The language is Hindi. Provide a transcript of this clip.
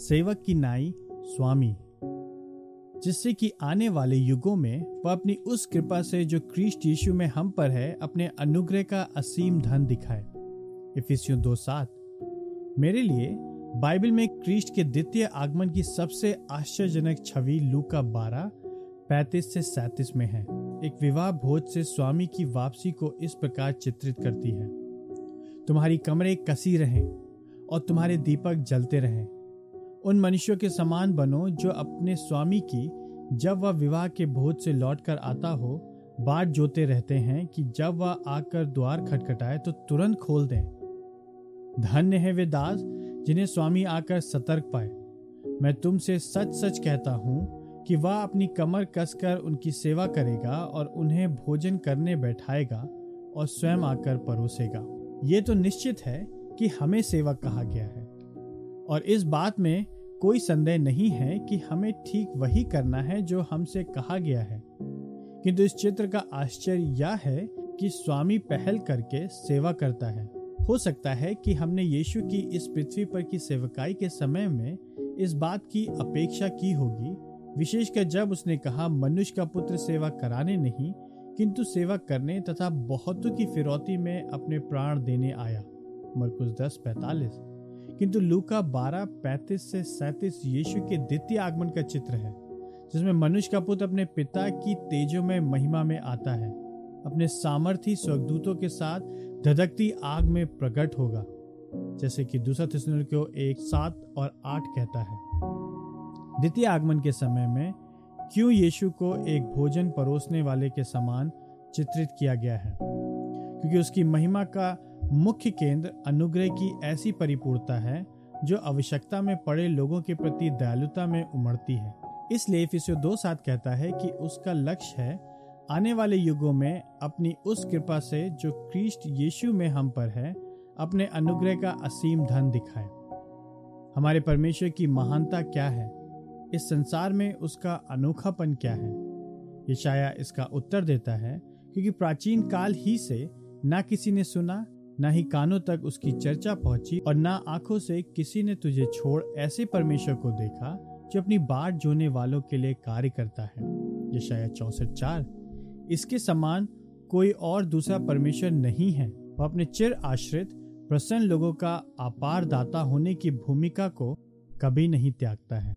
सेवक की नाई स्वामी, जिससे कि आने वाले युगों में वह अपनी उस कृपा से जो क्रिस्ट यीशु में हम पर है, अपने अनुग्रह का असीम धन दिखाए। इफिसियों दो सात, मेरे लिए बाइबल में क्रिस्ट के द्वितीय आगमन की सबसे आश्चर्यजनक छवि लूका बारह, पैतीस से सैतीस में है। एक विवाह भोज से स्वामी की वापसी को इस प्रकार चित्रित करती है। तुम्हारी कमरे कसी रहें और तुम्हारे दीपक जलते रहें। उन मनुष्यों के समान बनो जो अपने स्वामी की, जब वह विवाह के भोज से लौटकर आता हो, बाट जोते रहते हैं कि जब वह आकर द्वार खटखटाए तो तुरंत खोल दें। धन्य है वे दास जिन्हें स्वामी आकर सतर्क पाए। मैं तुमसे सच सच कहता हूँ कि वह अपनी कमर कसकर उनकी सेवा करेगा और उन्हें भोजन करने बैठाएगा और स्वयं आकर परोसेगा। ये तो निश्चित है कि हमें सेवक कहा गया है। और इस बात में कोई संदेह नहीं है कि हमें ठीक वही करना है जो हमसे कहा गया है। किंतु इस चित्र का आश्चर्य यह है कि स्वामी पहल करके सेवा करता है। हो सकता है कि हमने यीशु की इस पृथ्वी पर की सेवकाई के समय में इस बात की अपेक्षा की होगी, विशेषकर जब उसने कहा, मनुष्य का पुत्र सेवा कराने नहीं, किंतु सेवा करने तथा बहुतों की फिरौती में अपने प्राण देने आया। मरकुस दस पैतालीस। किंतु लूका बारह, पैतीस से सैतीस यीशु के द्वितीय आगमन का चित्र है, जिसमें मनुष्य का पुत्र अपने पिता की तेजो में महिमा में आता है। अपने सामर्थी स्वर्गदूतों के साथ धधकती आग में प्रकट होगा, जैसे कि दूसरा को एक सात और आठ कहता है। द्वितीय आगमन के समय में क्यों यीशु को एक भोजन परोसने वाले के समान चित्रित किया गया है? क्योंकि उसकी महिमा का मुख्य केंद्र अनुग्रह की ऐसी परिपूर्णता है, जो आवश्यकता में पड़े लोगों के प्रति दयालुता में उमड़ती है। इसलिए फिर दो साथ कहता है कि उसका लक्ष्य है, आने वाले युगों में अपनी उस कृपा से जो क्रिस्ट यीशु में हम पर है, अपने अनुग्रह का असीम धन दिखाए। हमारे परमेश्वर की महानता क्या है? इस संसार में उसका अनोखापन क्या है? ये यशाया इसका उत्तर देता है, क्योंकि प्राचीन काल ही से ना किसी ने सुना ना ही कानों तक उसकी चर्चा पहुँची और ना आँखों से किसी ने तुझे छोड़ ऐसे परमेश्वर को देखा जो अपनी बाट जोने वालों के लिए कार्य करता है। यशाया चौसठ चार। इसके समान कोई और दूसरा परमेश्वर नहीं है। वह अपने चिर आश्रित, प्रसन्न लोगों का अपार दाता होने की भूमिका को कभी नहीं त्यागता है।